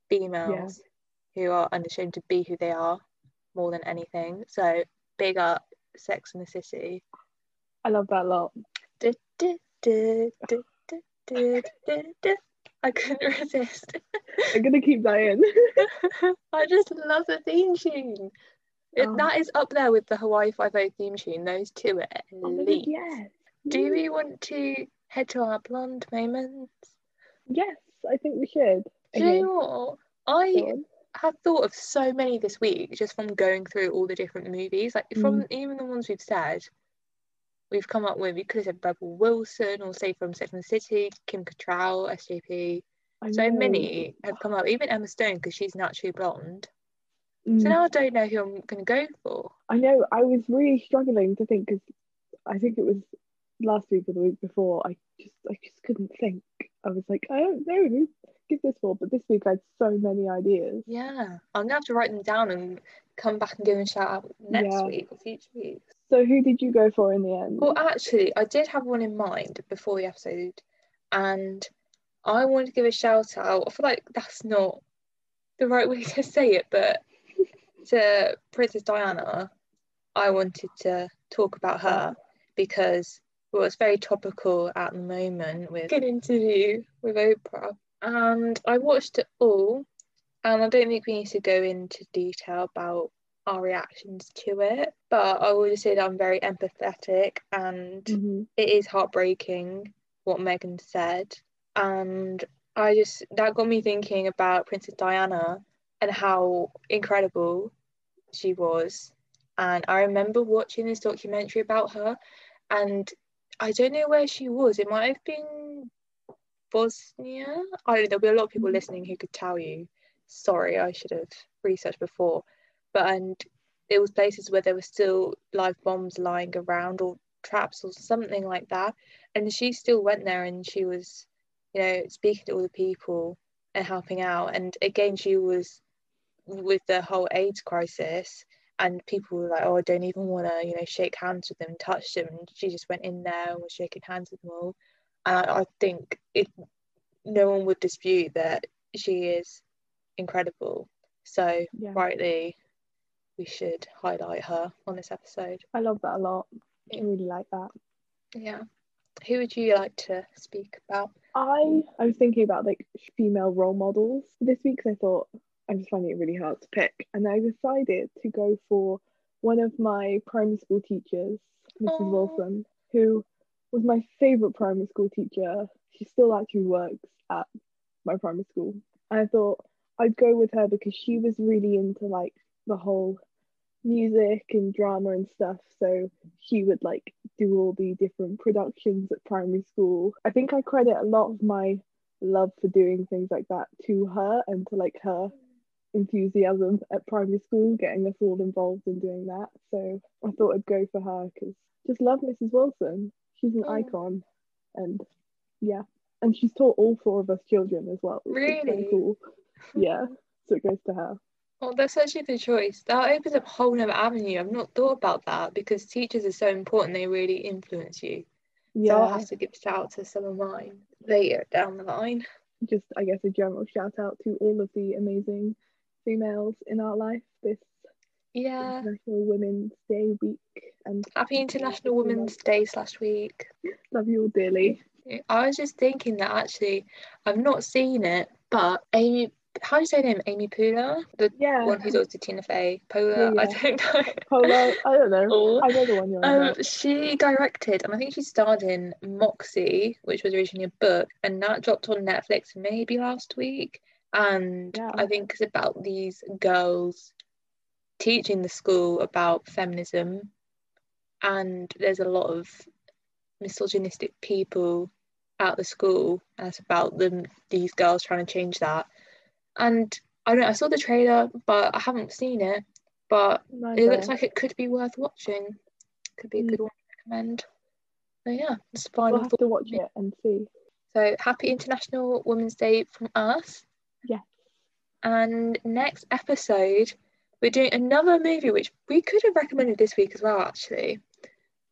females who are unashamed to be who they are more than anything. So big up Sex and the City. I love that a lot. Du- du- du- I couldn't resist. I'm gonna keep that in. I just love the theme tune. It, Oh. That is up there with the Hawaii Five O theme tune. Those two are Oh elite. yes. Do we mm. want to head to our blonde moments? Yes, I think we should. Do you know what? I have thought of so many this week just from going through all the different movies. Like from mm. even the ones we've said, we've come up with. We could have said Rebel Wilson, or say from Sex and the City, Kim Cattrall, SJP. So many have come up. Even Emma Stone because she's naturally blonde. Mm. So now I don't know who I'm going to go for. I know. I was really struggling to think because I think it was last week or the week before. I just, I just couldn't think. I was like, I don't know give this for. But this week I had so many ideas. Yeah, I'm gonna have to write them down and come back and give them a shout out next Yeah. week or future weeks. So who did you go for in the end? Well, actually, I did have one in mind before the episode, and I wanted to give a shout out. I feel like that's not the right way to say it, but to Princess Diana, I wanted to talk about her because well, it's very topical at the moment with an interview with Oprah, and I watched it all, and I don't think we need to go into detail about our reactions to it, but I will just say that I'm very empathetic and Mhm. it is heartbreaking what Meghan said. And I just, that got me thinking about Princess Diana and how incredible she was. And I remember watching this documentary about her, and I don't know where she was. It might have been Bosnia. Oh, I don't know, there'll be a lot of people mm. listening who could tell you. Sorry, I should have researched before. But and it was places where there were still live bombs lying around or traps or something like that. And she still went there and she was, you know, speaking to all the people and helping out. And again, she was with the whole AIDS crisis and people were like, oh, I don't even want to, you know, shake hands with them, touch them. And she just went in there and was shaking hands with them all. And I, I think it, no one would dispute that she is incredible. So Yeah. rightly, we should highlight her on this episode. I love that a lot. I really like that. Yeah. Who would you like to speak about? I I was thinking about like female role models this week week 'cause I thought I'm just finding it really hard to pick, and I decided to go for one of my primary school teachers, Mrs. Aw. Wilson, who was my favorite primary school teacher. She still actually works at my primary school. And I thought I'd go with her because she was really into like the whole music and drama and stuff. So she would like do all the different productions at primary school. I think I credit a lot of my love for doing things like that to her and to like her enthusiasm at primary school, getting us all involved in doing that. So I thought I'd go for her because just love Mrs. Wilson. She's an Yeah. icon, and yeah, and she's taught all four of us children as well. which is kinda Really? cool. Yeah, so it goes to her. Oh, that's actually the choice. That opens up a whole nother avenue. I've not thought about that because teachers are so important. They really influence you. So I'll have to give a shout out to some of mine later down the line. just I guess a general shout out to all of the amazing females in our life this Yeah. International Women's Day week, and Happy International Women's Day last week. love you all dearly. I was just thinking that actually I've not seen it, but Amy, how do you say her name? Amy Poehler, the Yeah, one who's always Tina Fey. Poehler, Yeah, I yeah. don't know. Polo. I don't know. I know the one you're on. Um, she directed, and I think she starred in Moxie, which was originally a book, and that dropped on Netflix maybe last week. And Yeah. I think it's about these girls teaching the school about feminism, and there's a lot of misogynistic people at the school. And it's about them, these girls trying to change that. And I don't know, I saw the trailer, but I haven't seen it. But it Neither. looks like it could be worth watching. Could be a Mm. good one to recommend. So yeah, it's fine we'll have to watch it and see. So happy International Women's Day from us. Yes. And next episode, we're doing another movie which we could have recommended this week as well, actually.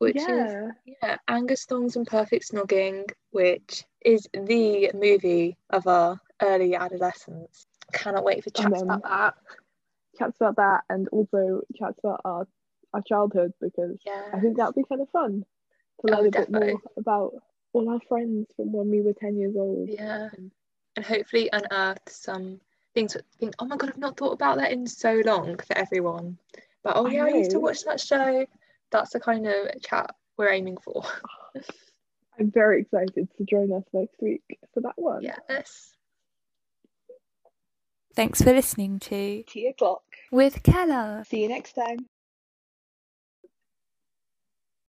Which is yeah, yeah, Angus Thongs and Perfect Snogging, which is the movie of our early adolescence. Cannot wait for chats about that. chats about that, and also chats about our our childhood because Yeah. I think that'd be kind of fun to Oh, learn a bit more about all our friends from when we were ten years old. Yeah, and hopefully unearth some things that think, oh my god, I've not thought about that in so long for everyone. But oh I yeah, I used to watch that show. That's the kind of chat we're aiming for. I'm very excited to join us next week for that one. yes. Thanks for listening to Tea o'clock. With Keller. See you next time.